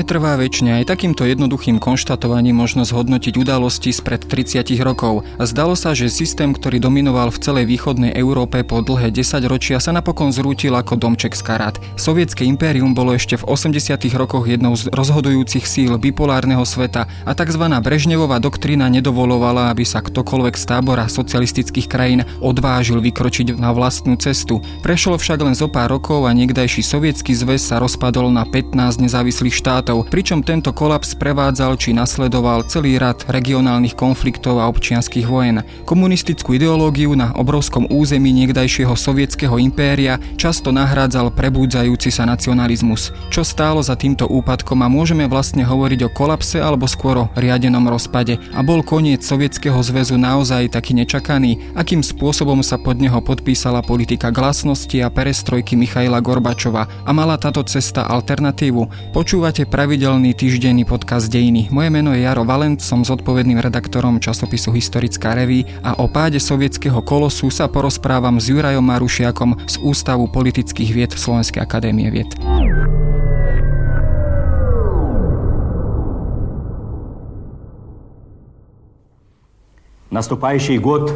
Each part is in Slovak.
netrvá väčšine, aj takýmto jednoduchým konštatovaním možno zhodnotiť udalosti spred 30 rokov. Zdalo sa, že systém, ktorý dominoval v celej východnej Európe po dlhé 10 ročia sa napokon zrútil ako domček z karát. Sovietské impérium bolo ešte v 80 rokoch jednou z rozhodujúcich síl bipolárneho sveta a tzv. Brežnevová doktrína nedovolovala, aby sa ktokoľvek z tábora socialistických krajín odvážil vykročiť na vlastnú cestu. Prešlo však len zo pár rokov a niekdajší sovietský zväz sa rozpadol na 15 nezávislých štátov, pričom tento kolaps prevádzal či nasledoval celý rad regionálnych konfliktov a občianských vojen. Komunistickú ideológiu na obrovskom území niekdajšieho sovietského impéria často nahrádzal prebúdzajúci sa nacionalizmus. Čo stálo za týmto úpadkom a môžeme vlastne hovoriť o kolapse alebo skôr o riadenom rozpade. A bol koniec Sovietskeho zväzu naozaj taký nečakaný, akým spôsobom sa pod neho podpísala politika glasnosti a perestrojky Michaila Gorbačova a mala táto cesta alternatívu. Počúvate pravidelný týždenný podcast Dejiny. Moje meno je Jaro Valent, som zodpovedným redaktorom časopisu Historická reví a o páde sovietského kolosu sa porozprávam s Jurajom Marušiakom z Ústavu politických vied Slovenskej akadémie vied. Наступающий год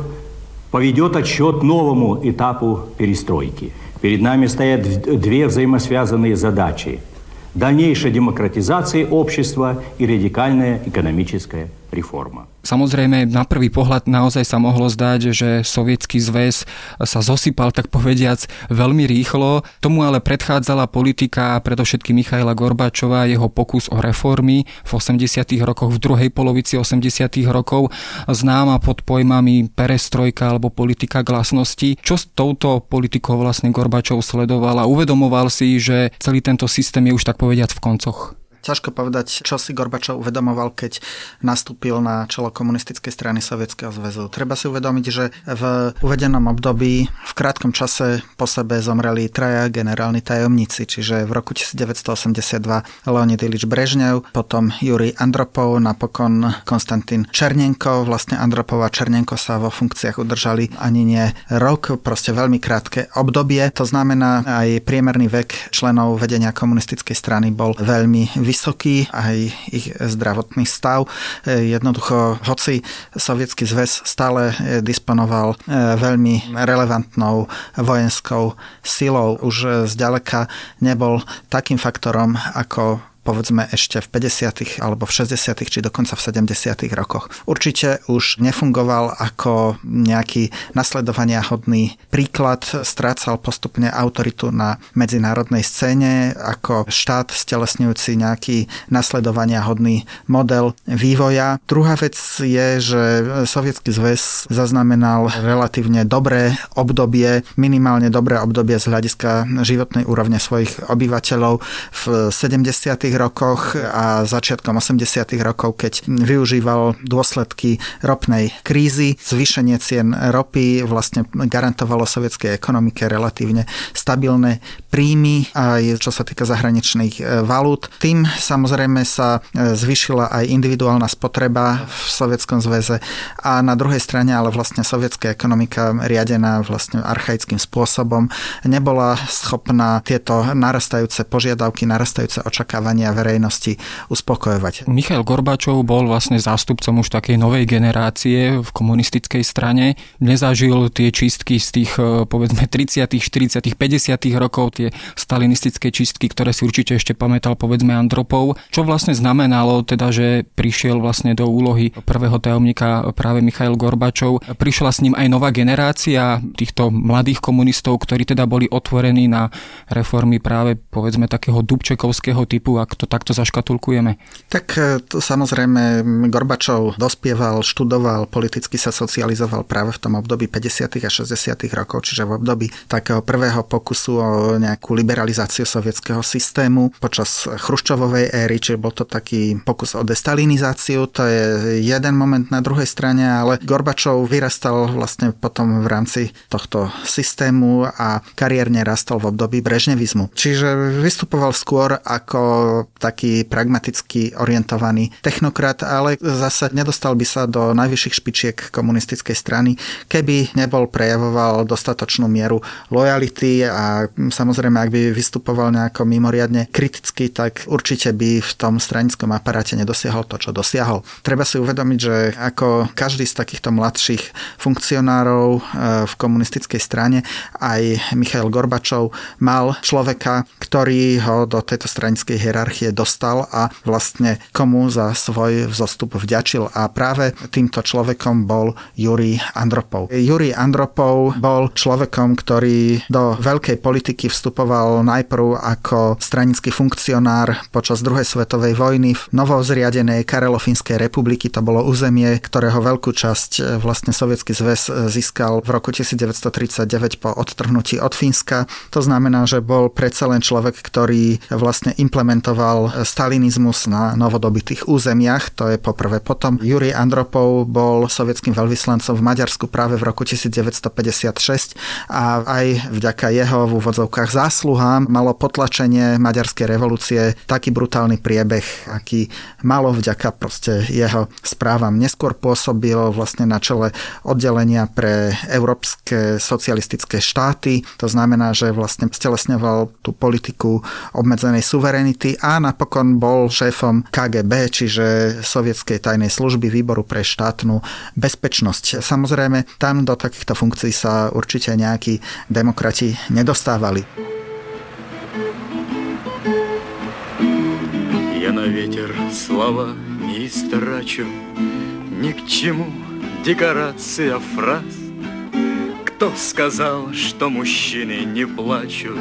поведет отсчет новому этапу перестройки. Перед нами стоят две взаимосвязанные задачи – дальнейшей демократизации общества и радикальное экономическое reforma. Samozrejme, na prvý pohľad naozaj sa mohlo zdať, že sovietský zväz sa zosypal, tak povediac, veľmi rýchlo. Tomu ale predchádzala politika predovšetky Michaila Gorbačova, jeho pokus o reformy v 80. rokoch, v druhej polovici 80. rokov, známa pod pojmami perestrojka alebo politika glasnosti. Čo s touto politikou vlastne Gorbačov sledoval a uvedomoval si, že celý tento systém je už tak povediac v koncoch? Ťažko povedať, čo si Gorbačov uvedomoval, keď nastúpil na čelo komunistickej strany Sovietskeho zväzu. Treba si uvedomiť, že v uvedenom období v krátkom čase po sebe zomreli traja generálni tajomníci, čiže v roku 1982 Leonid Ilič Brežnev, potom Juri Andropov, napokon Konstantin Černenko. Vlastne Andropov a Černenko sa vo funkciách udržali ani nie rok, proste veľmi krátke obdobie. To znamená, aj priemerný vek členov vedenia komunistickej strany bol veľmi vysoký vysoký, aj ich zdravotný stav. E, jednoducho, hoci Sovietský zväz stále e, disponoval e, veľmi relevantnou vojenskou silou, už zďaleka nebol takým faktorom ako povedzme ešte v 50. alebo v 60. či dokonca v 70. rokoch. Určite už nefungoval ako nejaký nasledovania hodný príklad, strácal postupne autoritu na medzinárodnej scéne ako štát stelesňujúci nejaký nasledovania hodný model vývoja. Druhá vec je, že Sovietský zväz zaznamenal relatívne dobré obdobie, minimálne dobré obdobie z hľadiska životnej úrovne svojich obyvateľov v 70 rokoch a začiatkom 80 rokov, keď využíval dôsledky ropnej krízy. Zvýšenie cien ropy vlastne garantovalo sovietskej ekonomike relatívne stabilné príjmy, aj čo sa týka zahraničných e, valút. Tým samozrejme sa e, zvýšila aj individuálna spotreba v Sovietskom zväze a na druhej strane ale vlastne sovietská ekonomika riadená vlastne archaickým spôsobom nebola schopná tieto narastajúce požiadavky, narastajúce očakávania verejnosti uspokojovať. Michal Gorbačov bol vlastne zástupcom už takej novej generácie v komunistickej strane. Nezažil tie čistky z tých e, povedzme 30., 40., 50. rokov, tie stalinistické čistky, ktoré si určite ešte pamätal povedzme Andropov. Čo vlastne znamenalo teda, že prišiel vlastne do úlohy prvého tajomníka práve Michail Gorbačov. Prišla s ním aj nová generácia týchto mladých komunistov, ktorí teda boli otvorení na reformy práve povedzme takého dubčekovského typu, ak to takto zaškatulkujeme. Tak e, to samozrejme Gorbačov dospieval, študoval, politicky sa socializoval práve v tom období 50. a 60. rokov, čiže v období takého prvého pokusu o nejakú liberalizáciu sovietského systému počas Chruščovovej éry, čiže bol to taký pokus o destalinizáciu, to je jeden moment na druhej strane, ale Gorbačov vyrastal vlastne potom v rámci tohto systému a kariérne rastol v období brežnevizmu. Čiže vystupoval skôr ako taký pragmaticky orientovaný technokrat, ale zase nedostal by sa do najvyšších špičiek komunistickej strany, keby nebol prejavoval dostatočnú mieru lojality a samozrejme, ak by vystupoval nejako mimoriadne kriticky, tak určite by v tom stranickom aparáte nedosiahol to, čo dosiahol. Treba si uvedomiť, že ako každý z takýchto mladších funkcionárov e, v komunistickej strane, aj Michail Gorbačov mal človeka, ktorý ho do tejto stranickej hierarchie dostal a vlastne komu za svoj vzostup vďačil. A práve týmto človekom bol Juri Andropov. Juri Andropov bol človekom, ktorý do veľkej politiky vstupoval najprv ako stranický funkcionár počas druhej svetovej vojny v novozriadenej Karelofínskej republiky. To bolo územie, ktorého veľkú časť e, vlastne Sovietský zväz e, získal v roku 1939 po odtrhnutí od Fínska. To znamená, že bol predsa len človek, ktorý vlastne implementoval stalinizmus na novodobitých územiach. To je poprvé. Potom Juri Andropov bol sovietským veľvyslancom v Maďarsku práve v roku 1956 a aj vďaka jeho v úvodzovkách zásluhám malo potlačenie maďarskej revolúcie taký brutálny priebeh, aký malo vďaka proste jeho správam. Neskôr pôsobil vlastne na čele oddelenia pre európske socialistické štáty. To znamená, že vlastne stelesňoval tú politiku obmedzenej suverenity a napokon bol šéfom KGB, čiže Sovietskej tajnej služby výboru pre štátnu bezpečnosť. Samozrejme, tam do takýchto funkcií sa určite nejakí demokrati nedostávali. Я на ветер слова не истрачу, Ни к чему декорация фраз. Кто сказал, что мужчины не плачут?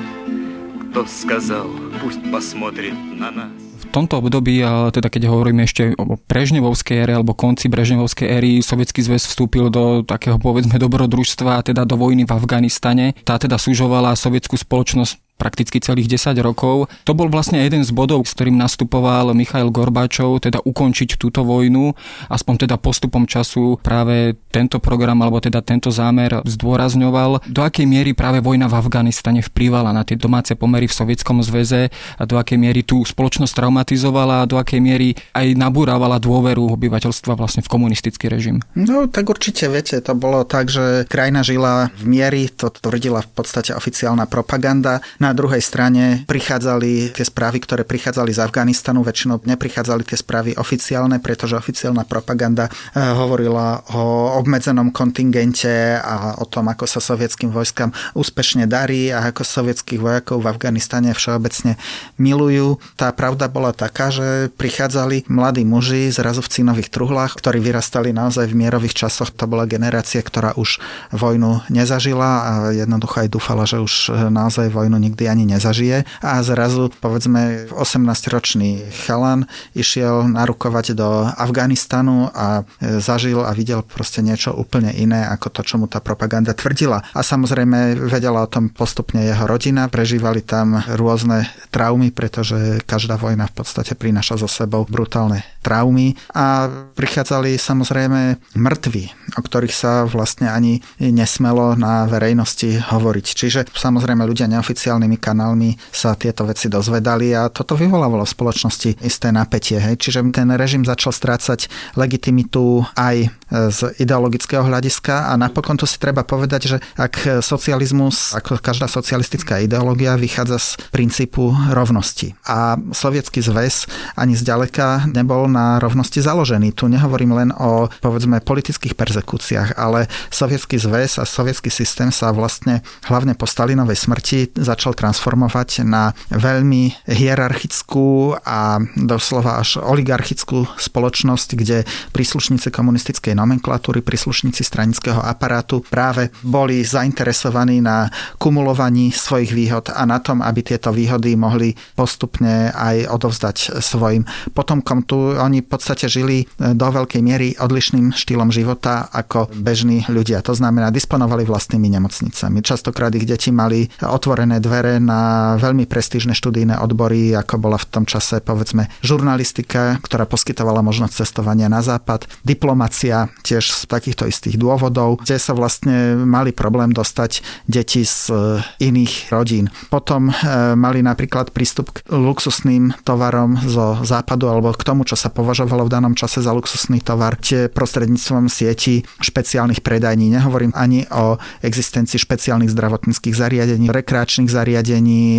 Кто сказал, пусть посмотрит на нас? V tomto období, ale teda keď hovoríme ešte o Brežnevovskej ére alebo konci Brežnevovskej éry, Sovietský zväz vstúpil do takého povedzme dobrodružstva, teda do vojny v Afganistane. Tá teda súžovala sovietskú spoločnosť prakticky celých 10 rokov. To bol vlastne jeden z bodov, s ktorým nastupoval Michail Gorbáčov, teda ukončiť túto vojnu, aspoň teda postupom času práve tento program alebo teda tento zámer zdôrazňoval, do akej miery práve vojna v Afganistane vplyvala na tie domáce pomery v Sovietskom zväze a do akej miery tú spoločnosť traumatizovala a do akej miery aj nabúravala dôveru obyvateľstva vlastne v komunistický režim. No tak určite viete, to bolo tak, že krajina žila v miery, to tvrdila v podstate oficiálna propaganda. Na druhej strane prichádzali tie správy, ktoré prichádzali z Afganistanu, väčšinou neprichádzali tie správy oficiálne, pretože oficiálna propaganda eh, hovorila o obmedzenom kontingente a o tom, ako sa sovietským vojskám úspešne darí a ako sovietských vojakov v Afganistane všeobecne milujú. Tá pravda bola taká, že prichádzali mladí muži zrazu v cínových truhlách, ktorí vyrastali naozaj v mierových časoch. To bola generácia, ktorá už vojnu nezažila a jednoducho aj dúfala, že už naozaj vojnu nikdy nikdy ani nezažije a zrazu povedzme 18-ročný chalan išiel narukovať do Afganistanu a e, zažil a videl proste niečo úplne iné ako to, čo mu tá propaganda tvrdila. A samozrejme vedela o tom postupne jeho rodina, prežívali tam rôzne traumy, pretože každá vojna v podstate prináša so sebou brutálne traumy a prichádzali samozrejme mŕtvi, o ktorých sa vlastne ani nesmelo na verejnosti hovoriť. Čiže samozrejme ľudia neoficiálne oficiálnymi kanálmi sa tieto veci dozvedali a toto vyvolávalo v spoločnosti isté napätie. Hej. Čiže ten režim začal strácať legitimitu aj z ideologického hľadiska a napokon to si treba povedať, že ak socializmus, ako každá socialistická ideológia, vychádza z princípu rovnosti. A sovietský zväz ani zďaleka nebol na rovnosti založený. Tu nehovorím len o povedzme politických persekúciách, ale sovietský zväz a sovietský systém sa vlastne hlavne po Stalinovej smrti začal začal transformovať na veľmi hierarchickú a doslova až oligarchickú spoločnosť, kde príslušníci komunistickej nomenklatúry, príslušníci stranického aparátu práve boli zainteresovaní na kumulovaní svojich výhod a na tom, aby tieto výhody mohli postupne aj odovzdať svojim potomkom. Tu oni v podstate žili do veľkej miery odlišným štýlom života ako bežní ľudia. To znamená, disponovali vlastnými nemocnicami. Častokrát ich deti mali otvorené dvere na veľmi prestížne študijné odbory, ako bola v tom čase povedzme žurnalistika, ktorá poskytovala možnosť cestovania na západ, diplomacia tiež z takýchto istých dôvodov, kde sa vlastne mali problém dostať deti z e, iných rodín. Potom e, mali napríklad prístup k luxusným tovarom zo západu alebo k tomu, čo sa považovalo v danom čase za luxusný tovar, tie prostredníctvom sieti špeciálnych predajní. Nehovorím ani o existencii špeciálnych zdravotníckých zariadení, rekreačných zariadení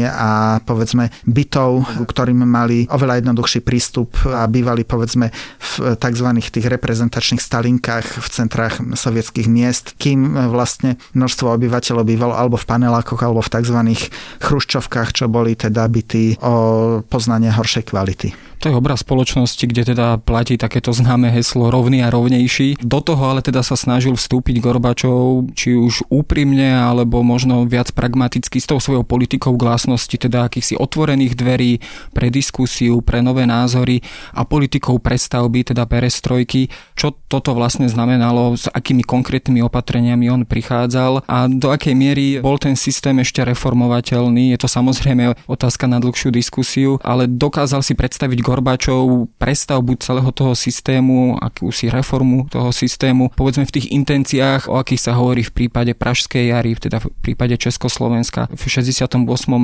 a povedzme bytov, ktorým mali oveľa jednoduchší prístup a bývali povedzme v tzv. tých reprezentačných stalinkách v centrách sovietských miest, kým vlastne množstvo obyvateľov bývalo alebo v panelákoch, alebo v tzv. chruščovkách, čo boli teda byty o poznanie horšej kvality. To je obraz spoločnosti, kde teda platí takéto známe heslo rovný a rovnejší. Do toho ale teda sa snažil vstúpiť Gorbačov, či už úprimne, alebo možno viac pragmaticky s tou svojou politikou glásnosti, teda akýchsi otvorených dverí pre diskusiu, pre nové názory a politikou prestavby, teda perestrojky. Čo toto vlastne znamenalo, s akými konkrétnymi opatreniami on prichádzal a do akej miery bol ten systém ešte reformovateľný. Je to samozrejme otázka na dlhšiu diskusiu, ale dokázal si predstaviť Gorbačov prestavbu celého toho systému, akúsi reformu toho systému, povedzme v tých intenciách, o akých sa hovorí v prípade Pražskej jary, teda v prípade Československa v 68.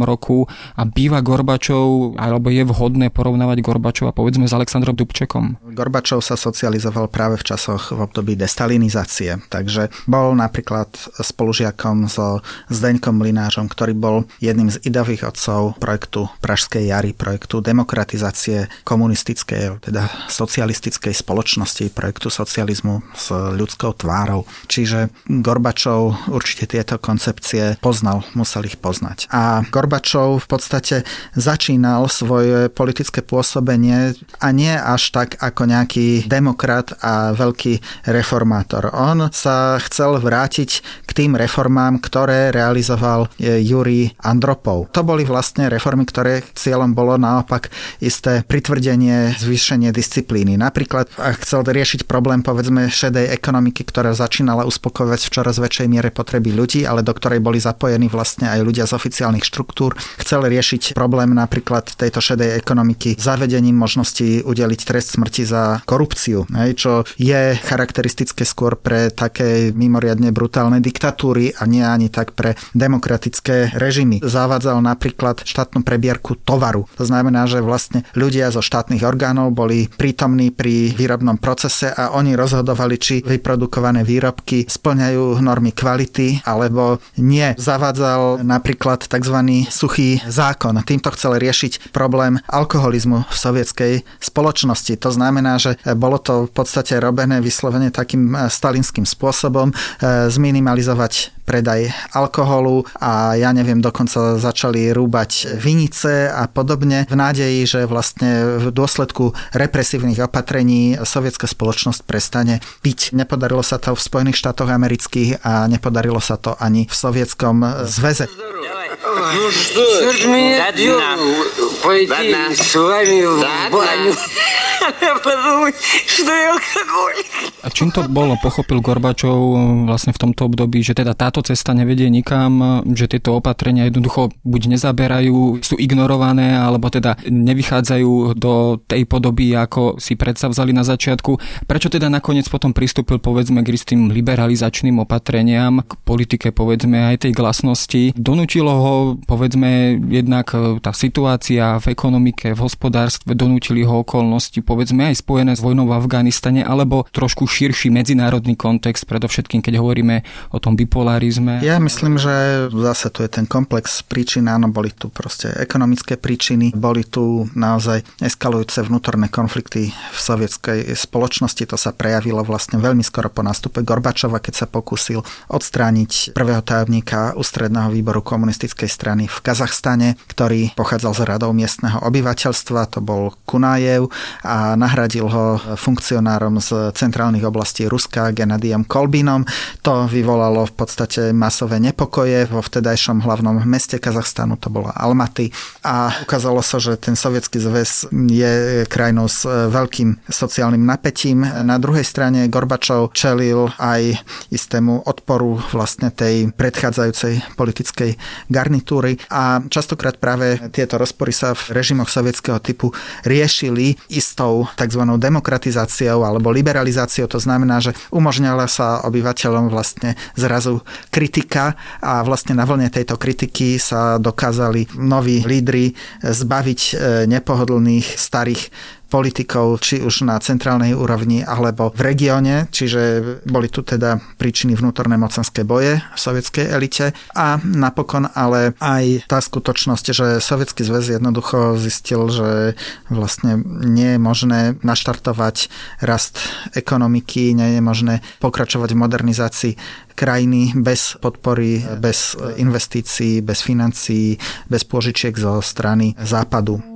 roku a býva Gorbačov, alebo je vhodné porovnávať Gorbačova povedzme s Aleksandrom Dubčekom. Gorbačov sa socializoval práve v časoch v období destalinizácie, takže bol napríklad spolužiakom so Zdeňkom Linářom, ktorý bol jedným z idových otcov projektu Pražskej jary, projektu demokratizácie komunistickej, teda socialistickej spoločnosti, projektu socializmu s ľudskou tvárou. Čiže Gorbačov určite tieto koncepcie poznal, musel ich poznať. A Gorbačov v podstate začínal svoje politické pôsobenie a nie až tak ako nejaký demokrat a veľký reformátor. On sa chcel vrátiť k tým reformám, ktoré realizoval Juri Andropov. To boli vlastne reformy, ktoré cieľom bolo naopak isté pritvorenie potvrdenie, zvýšenie disciplíny. Napríklad, ak chcel riešiť problém povedzme šedej ekonomiky, ktorá začínala uspokojovať v čoraz väčšej miere potreby ľudí, ale do ktorej boli zapojení vlastne aj ľudia z oficiálnych štruktúr, chcel riešiť problém napríklad tejto šedej ekonomiky zavedením možnosti udeliť trest smrti za korupciu, čo je charakteristické skôr pre také mimoriadne brutálne diktatúry a nie ani tak pre demokratické režimy. Zavádzal napríklad štátnu prebierku tovaru. To znamená, že vlastne ľudia zo zo štátnych orgánov boli prítomní pri výrobnom procese a oni rozhodovali, či vyprodukované výrobky splňajú normy kvality alebo nie. Zavádzal napríklad tzv. suchý zákon. Týmto chcel riešiť problém alkoholizmu v sovietskej spoločnosti. To znamená, že bolo to v podstate robené vyslovene takým stalinským spôsobom, e, zminimalizovať predaj alkoholu a ja neviem, dokonca začali rúbať vinice a podobne v nádeji, že vlastne v dôsledku represívnych opatrení sovietská spoločnosť prestane piť. Nepodarilo sa to v Spojených štátoch amerických a nepodarilo sa to ani v Sovietskom zväze. Ну что, меня пойти с вами в баню. A čím to bolo, pochopil Gorbačov vlastne v tomto období, že teda táto cesta nevedie nikam, že tieto opatrenia jednoducho buď nezaberajú, sú ignorované, alebo teda nevychádzajú do tej podoby, ako si predstavzali na začiatku. Prečo teda nakoniec potom pristúpil povedzme k istým liberalizačným opatreniam, k politike povedzme aj tej glasnosti. Donútilo ho povedzme jednak tá situácia v ekonomike, v hospodárstve, donútili ho okolnosti povedzme aj spojené s vojnou v Afganistane, alebo trošku širší medzinárodný kontext, predovšetkým keď hovoríme o tom bipolarizme? Ja myslím, že zase tu je ten komplex príčin, áno, boli tu proste ekonomické príčiny, boli tu naozaj eskalujúce vnútorné konflikty v sovietskej spoločnosti, to sa prejavilo vlastne veľmi skoro po nástupe Gorbačova, keď sa pokúsil odstrániť prvého tajomníka ústredného výboru komunistickej strany v Kazachstane, ktorý pochádzal z radov miestneho obyvateľstva, to bol Kunajev a a nahradil ho funkcionárom z centrálnych oblastí Ruska, Genadiom Kolbinom. To vyvolalo v podstate masové nepokoje vo vtedajšom hlavnom meste Kazachstanu, to bola Almaty. A ukázalo sa, že ten sovietský zväz je krajinou s veľkým sociálnym napätím. Na druhej strane Gorbačov čelil aj istému odporu vlastne tej predchádzajúcej politickej garnitúry a častokrát práve tieto rozpory sa v režimoch sovietského typu riešili istou tzv. demokratizáciou alebo liberalizáciou. To znamená, že umožňala sa obyvateľom vlastne zrazu kritika a vlastne na vlne tejto kritiky sa dokázali noví lídry zbaviť e, nepohodlných starých politikov, či už na centrálnej úrovni alebo v regióne, čiže boli tu teda príčiny vnútorné mocenské boje v sovietskej elite a napokon ale aj tá skutočnosť, že Sovietský zväz jednoducho zistil, že vlastne nie je možné naštartovať rast ekonomiky, nie je možné pokračovať v modernizácii krajiny bez podpory, bez investícií, bez financií, bez pôžičiek zo strany západu.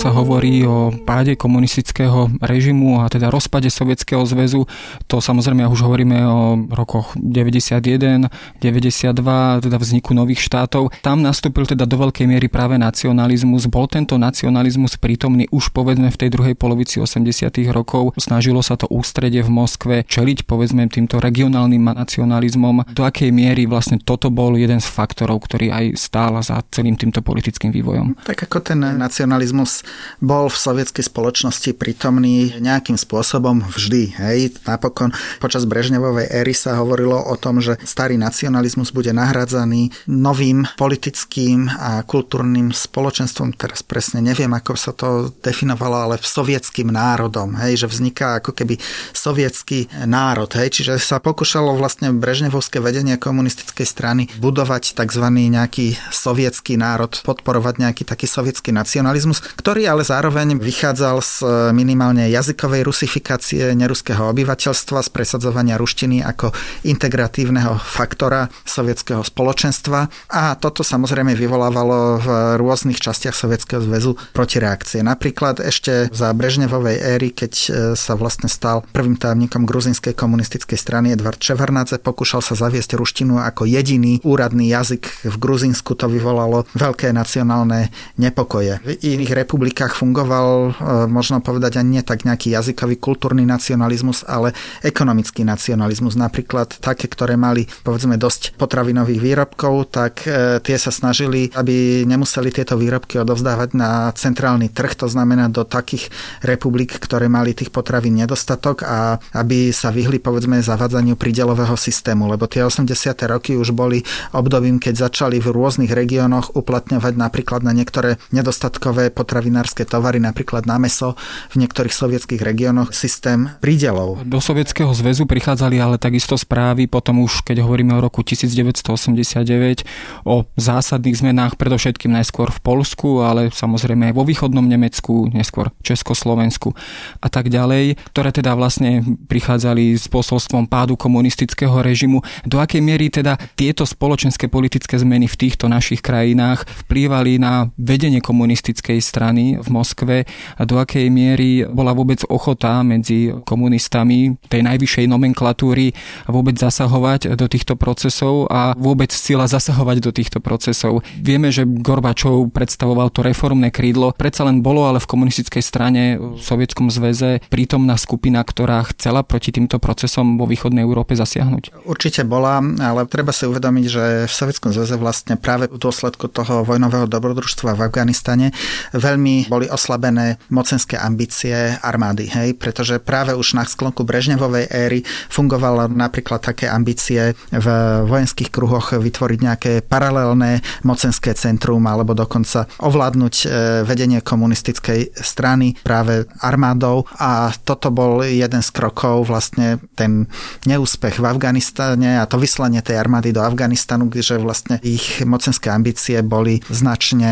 Sa hovorí o páde komunistického režimu a teda rozpade Sovietskeho zväzu, to samozrejme už hovoríme o rokoch 91, 92, teda vzniku nových štátov. Tam nastúpil teda do veľkej miery práve nacionalizmus. Bol tento nacionalizmus prítomný už povedzme v tej druhej polovici 80. rokov. Snažilo sa to ústredie v Moskve čeliť povedzme týmto regionálnym nacionalizmom. Do akej miery vlastne toto bol jeden z faktorov, ktorý aj stál za celým týmto politickým vývojom? Tak ako ten nacionalizmus bol v sovietskej spoločnosti prítomný nejakým spôsobom vždy. Hej. Napokon počas Brežnevovej éry sa hovorilo o tom, že starý nacionalizmus bude nahradzaný novým politickým a kultúrnym spoločenstvom. Teraz presne neviem, ako sa to definovalo, ale sovietským národom. Hej, že vzniká ako keby sovietský národ. Hej, čiže sa pokúšalo vlastne brežnevovské vedenie komunistickej strany budovať tzv. nejaký sovietský národ, podporovať nejaký taký sovietský nacionalizmus, ktorý ktorý ale zároveň vychádzal z e, minimálne jazykovej rusifikácie neruského obyvateľstva, z presadzovania ruštiny ako integratívneho faktora sovietského spoločenstva a toto samozrejme vyvolávalo v rôznych častiach Sovietskeho zväzu protireakcie. Napríklad ešte za Brežnevovej éry, keď e, sa vlastne stal prvým tajomníkom gruzinskej komunistickej strany Edvard Čevernadze, pokúšal sa zaviesť ruštinu ako jediný úradný jazyk v Gruzinsku, to vyvolalo veľké nacionálne nepokoje. V iných republikách republikách fungoval, e, možno povedať ani nie tak nejaký jazykový kultúrny nacionalizmus, ale ekonomický nacionalizmus. Napríklad také, ktoré mali povedzme dosť potravinových výrobkov, tak e, tie sa snažili, aby nemuseli tieto výrobky odovzdávať na centrálny trh, to znamená do takých republik, ktoré mali tých potravín nedostatok a aby sa vyhli povedzme zavadzaniu prídelového systému, lebo tie 80. roky už boli obdobím, keď začali v rôznych regiónoch uplatňovať napríklad na niektoré nedostatkové potraviny potravinárske tovary, napríklad na meso v niektorých sovietských regiónoch, systém prídelov. Do Sovietskeho zväzu prichádzali ale takisto správy, potom už keď hovoríme o roku 1989, o zásadných zmenách, predovšetkým najskôr v Polsku, ale samozrejme aj vo východnom Nemecku, neskôr Československu a tak ďalej, ktoré teda vlastne prichádzali s posolstvom pádu komunistického režimu. Do akej miery teda tieto spoločenské politické zmeny v týchto našich krajinách vplývali na vedenie komunistickej strany strany v Moskve a do akej miery bola vôbec ochota medzi komunistami tej najvyššej nomenklatúry vôbec zasahovať do týchto procesov a vôbec sila zasahovať do týchto procesov. Vieme, že Gorbačov predstavoval to reformné krídlo, predsa len bolo ale v komunistickej strane v Sovietskom zväze prítomná skupina, ktorá chcela proti týmto procesom vo východnej Európe zasiahnuť? Určite bola, ale treba si uvedomiť, že v Sovietskom zväze vlastne práve v dôsledku toho vojnového dobrodružstva v Afganistane veľmi veľmi boli oslabené mocenské ambície armády, hej, pretože práve už na sklonku Brežnevovej éry fungovalo napríklad také ambície v vojenských kruhoch vytvoriť nejaké paralelné mocenské centrum alebo dokonca ovládnuť e, vedenie komunistickej strany práve armádou a toto bol jeden z krokov vlastne ten neúspech v Afganistane a to vyslanie tej armády do Afganistanu, kde vlastne ich mocenské ambície boli značne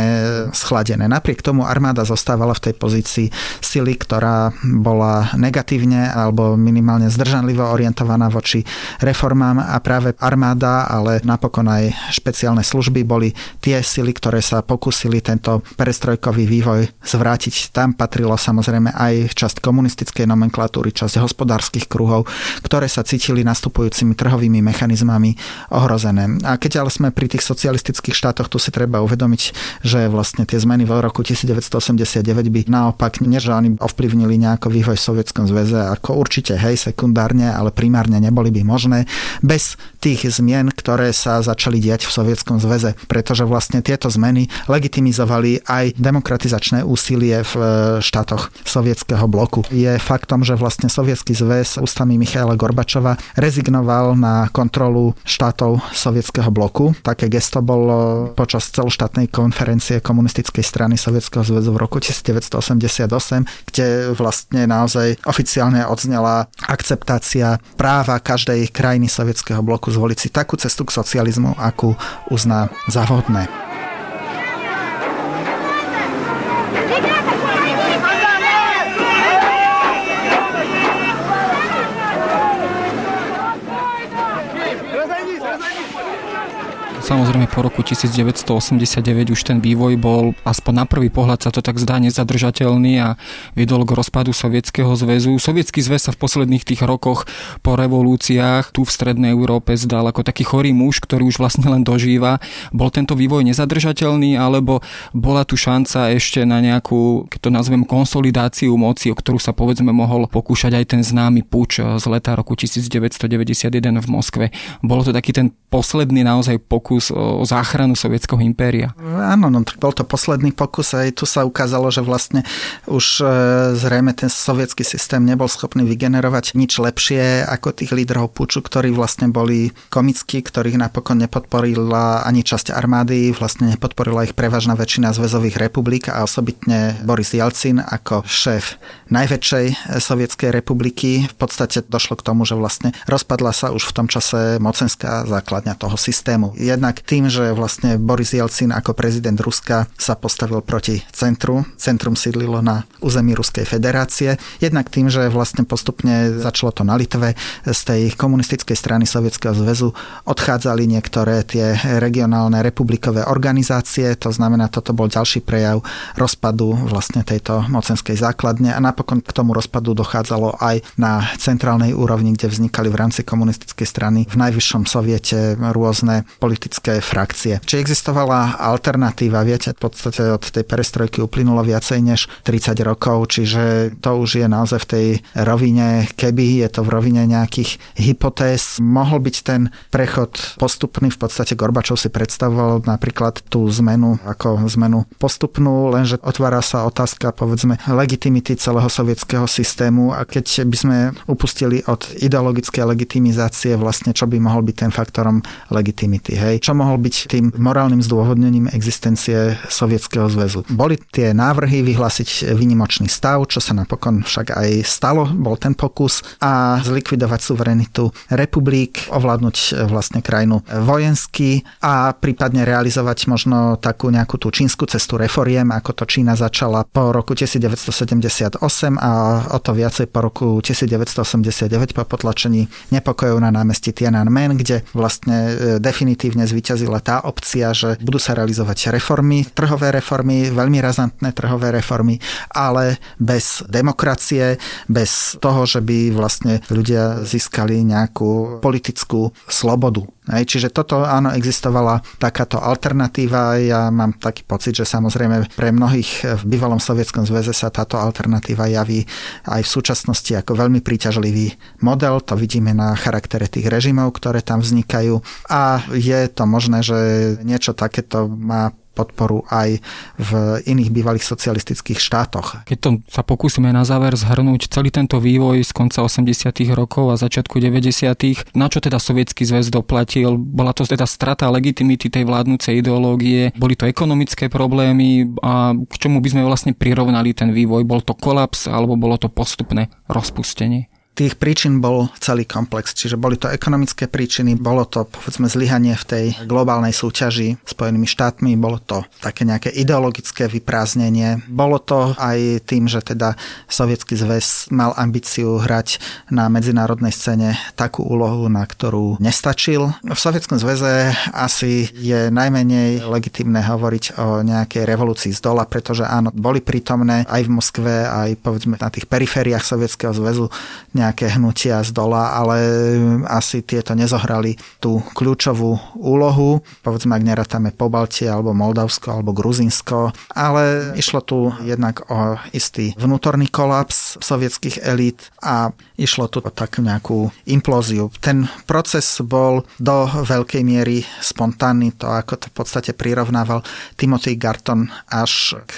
schladené. Napriek tomu armáda armáda zostávala v tej pozícii sily, ktorá bola negatívne alebo minimálne zdržanlivo orientovaná voči reformám a práve armáda, ale napokon aj špeciálne služby boli tie sily, ktoré sa pokúsili tento perestrojkový vývoj zvrátiť. Tam patrilo samozrejme aj časť komunistickej nomenklatúry, časť hospodárskych kruhov, ktoré sa cítili nastupujúcimi trhovými mechanizmami ohrozené. A keď ale sme pri tých socialistických štátoch, tu si treba uvedomiť, že vlastne tie zmeny v roku 1989 by naopak než oni ovplyvnili nejako vývoj v Sovietskom zväze, ako určite hej, sekundárne, ale primárne neboli by možné bez tých zmien, ktoré sa začali diať v Sovietskom zväze, pretože vlastne tieto zmeny legitimizovali aj demokratizačné úsilie v e, štátoch sovietského bloku. Je faktom, že vlastne Sovietský zväz ústami Michaela Gorbačova rezignoval na kontrolu štátov sovietského bloku. Také gesto bolo počas celoštátnej konferencie komunistickej strany Sovietskeho zväzu v roku 1988, kde vlastne naozaj oficiálne odznela akceptácia práva každej krajiny sovietského bloku zvoliť si takú cestu k socializmu, akú uzná za vhodné. Samozrejme po roku 1989 už ten vývoj bol, aspoň na prvý pohľad sa to tak zdá, nezadržateľný a viedol k rozpadu Sovietskeho zväzu. Sovietský zväz sa v posledných tých rokoch po revolúciách tu v Strednej Európe zdal ako taký chorý muž, ktorý už vlastne len dožíva. Bol tento vývoj nezadržateľný alebo bola tu šanca ešte na nejakú, keď to nazvem, konsolidáciu moci, o ktorú sa povedzme mohol pokúšať aj ten známy puč z leta roku 1991 v Moskve. Bolo to taký ten posledný naozaj pokus o záchranu sovietského impéria. Áno, no, bol to posledný pokus aj tu sa ukázalo, že vlastne už e, zrejme ten sovietský systém nebol schopný vygenerovať nič lepšie ako tých lídrov puču, ktorí vlastne boli komickí, ktorých napokon nepodporila ani časť armády, vlastne nepodporila ich prevažná väčšina zväzových republik a osobitne Boris Jelcin ako šéf najväčšej sovietskej republiky. V podstate došlo k tomu, že vlastne rozpadla sa už v tom čase mocenská základňa toho systému. Jedna Jednak tým, že vlastne Boris Jelcin ako prezident Ruska sa postavil proti centru. Centrum sídlilo na území Ruskej federácie. Jednak tým, že vlastne postupne začalo to na Litve. Z tej komunistickej strany Sovietskeho zväzu odchádzali niektoré tie regionálne republikové organizácie. To znamená, toto bol ďalší prejav rozpadu vlastne tejto mocenskej základne a napokon k tomu rozpadu dochádzalo aj na centrálnej úrovni, kde vznikali v rámci komunistickej strany v najvyššom soviete rôzne politické frakcie. Či existovala alternatíva, viete, v podstate od tej perestrojky uplynulo viacej než 30 rokov, čiže to už je naozaj v tej rovine, keby je to v rovine nejakých hypotéz, mohol byť ten prechod postupný, v podstate Gorbačov si predstavoval napríklad tú zmenu ako zmenu postupnú, lenže otvára sa otázka povedzme legitimity celého sovietského systému. A keď by sme upustili od ideologickej legitimizácie vlastne čo by mohol byť ten faktorom legitimity, hej? čo mohol byť tým morálnym zdôvodnením existencie Sovietskeho zväzu. Boli tie návrhy vyhlásiť výnimočný stav, čo sa napokon však aj stalo, bol ten pokus a zlikvidovať suverenitu republik, ovládnuť e, vlastne krajinu vojensky a prípadne realizovať možno takú nejakú tú čínsku cestu reforiem, ako to Čína začala po roku 1978 a o to viacej po roku 1989 po potlačení nepokojov na námestí Tiananmen, kde vlastne e, definitívne zvíťazila tá opcia, že budú sa realizovať reformy, trhové reformy, veľmi razantné trhové reformy, ale bez demokracie, bez toho, že by vlastne ľudia získali nejakú politickú slobodu. Hej, čiže toto áno, existovala takáto alternatíva. Ja mám taký pocit, že samozrejme pre mnohých v bývalom Sovietskom zväze sa táto alternatíva javí aj v súčasnosti ako veľmi príťažlivý model. To vidíme na charaktere tých režimov, ktoré tam vznikajú. A je to možné, že niečo takéto má podporu aj v iných bývalých socialistických štátoch. Keď to sa pokúsime na záver zhrnúť celý tento vývoj z konca 80. rokov a začiatku 90. na čo teda Sovietský zväz doplatil? Bola to teda strata legitimity tej vládnúcej ideológie, boli to ekonomické problémy a k čomu by sme vlastne prirovnali ten vývoj? Bol to kolaps alebo bolo to postupné rozpustenie? Tých príčin bol celý komplex, čiže boli to ekonomické príčiny, bolo to povedzme zlyhanie v tej globálnej súťaži Spojenými štátmi, bolo to také nejaké ideologické vyprázdnenie, bolo to aj tým, že teda Sovietský zväz mal ambíciu hrať na medzinárodnej scéne takú úlohu, na ktorú nestačil. V Sovietskom zväze asi je najmenej legitimné hovoriť o nejakej revolúcii z dola, pretože áno, boli prítomné aj v Moskve, aj povedzme na tých perifériách Sovietskeho zväzu nejaké hnutia z dola, ale asi tieto nezohrali tú kľúčovú úlohu. Povedzme, ak nerátame Pobaltie, alebo Moldavsko, alebo Gruzinsko, ale išlo tu jednak o istý vnútorný kolaps sovietských elít a išlo tu o takú nejakú implóziu. Ten proces bol do veľkej miery spontánny, to ako to v podstate prirovnával Timothy Garton až k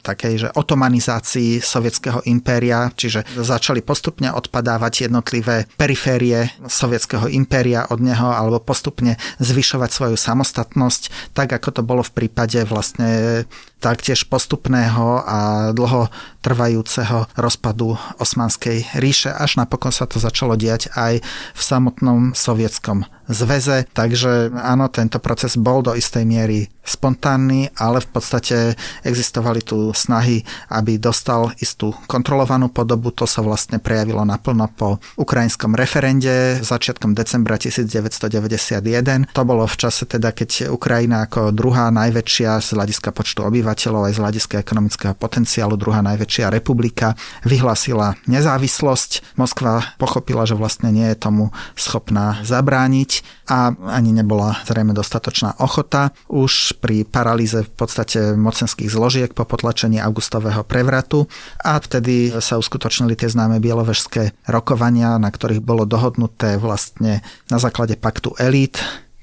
takej, že otomanizácii sovietského impéria, čiže začali postupne odpadávať jednotlivé periférie sovietského impéria od neho alebo postupne zvyšovať svoju samostatnosť, tak ako to bolo v prípade vlastne taktiež postupného a dlho trvajúceho rozpadu Osmanskej ríše, až napokon sa to začalo diať aj v samotnom sovietskom zväze. Takže áno, tento proces bol do istej miery spontánny, ale v podstate existovali tu snahy, aby dostal istú kontrolovanú podobu. To sa vlastne prejavilo naplno po ukrajinskom referende začiatkom decembra 1991. To bolo v čase teda, keď Ukrajina ako druhá najväčšia z hľadiska počtu obyvateľov aj z hľadiska ekonomického potenciálu, druhá najväčšia republika, vyhlásila nezávislosť. Moskva pochopila, že vlastne nie je tomu schopná zabrániť a ani nebola zrejme dostatočná ochota. Už pri paralýze v podstate mocenských zložiek po potlačení augustového prevratu a vtedy sa uskutočnili tie známe bielovežské rokovania, na ktorých bolo dohodnuté vlastne na základe paktu elít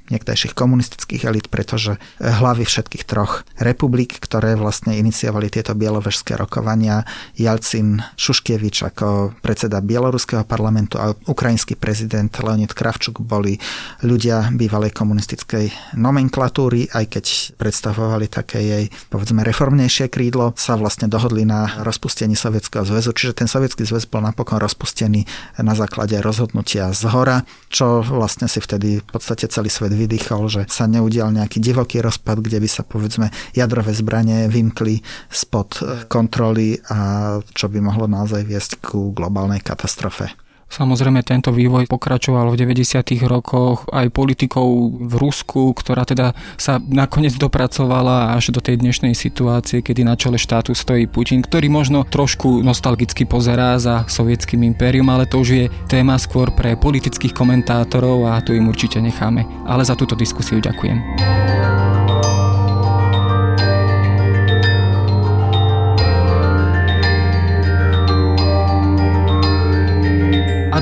niekdajších komunistických elit, pretože hlavy všetkých troch republik, ktoré vlastne iniciovali tieto bielovežské rokovania, Jalcin Šuškievič ako predseda bieloruského parlamentu a ukrajinský prezident Leonid Kravčuk boli ľudia bývalej komunistickej nomenklatúry, aj keď predstavovali také jej, povedzme, reformnejšie krídlo, sa vlastne dohodli na rozpustení Sovietskeho zväzu, čiže ten Sovietský zväz bol napokon rozpustený na základe rozhodnutia z hora, čo vlastne si vtedy v podstate celý svet vydýchol, že sa neudial nejaký divoký rozpad, kde by sa povedzme jadrové zbranie vymkli spod kontroly a čo by mohlo naozaj viesť ku globálnej katastrofe. Samozrejme tento vývoj pokračoval v 90. rokoch aj politikou v Rusku, ktorá teda sa nakoniec dopracovala až do tej dnešnej situácie, kedy na čele štátu stojí Putin, ktorý možno trošku nostalgicky pozerá za sovietským impérium, ale to už je téma skôr pre politických komentátorov a tu im určite necháme. Ale za túto diskusiu ďakujem.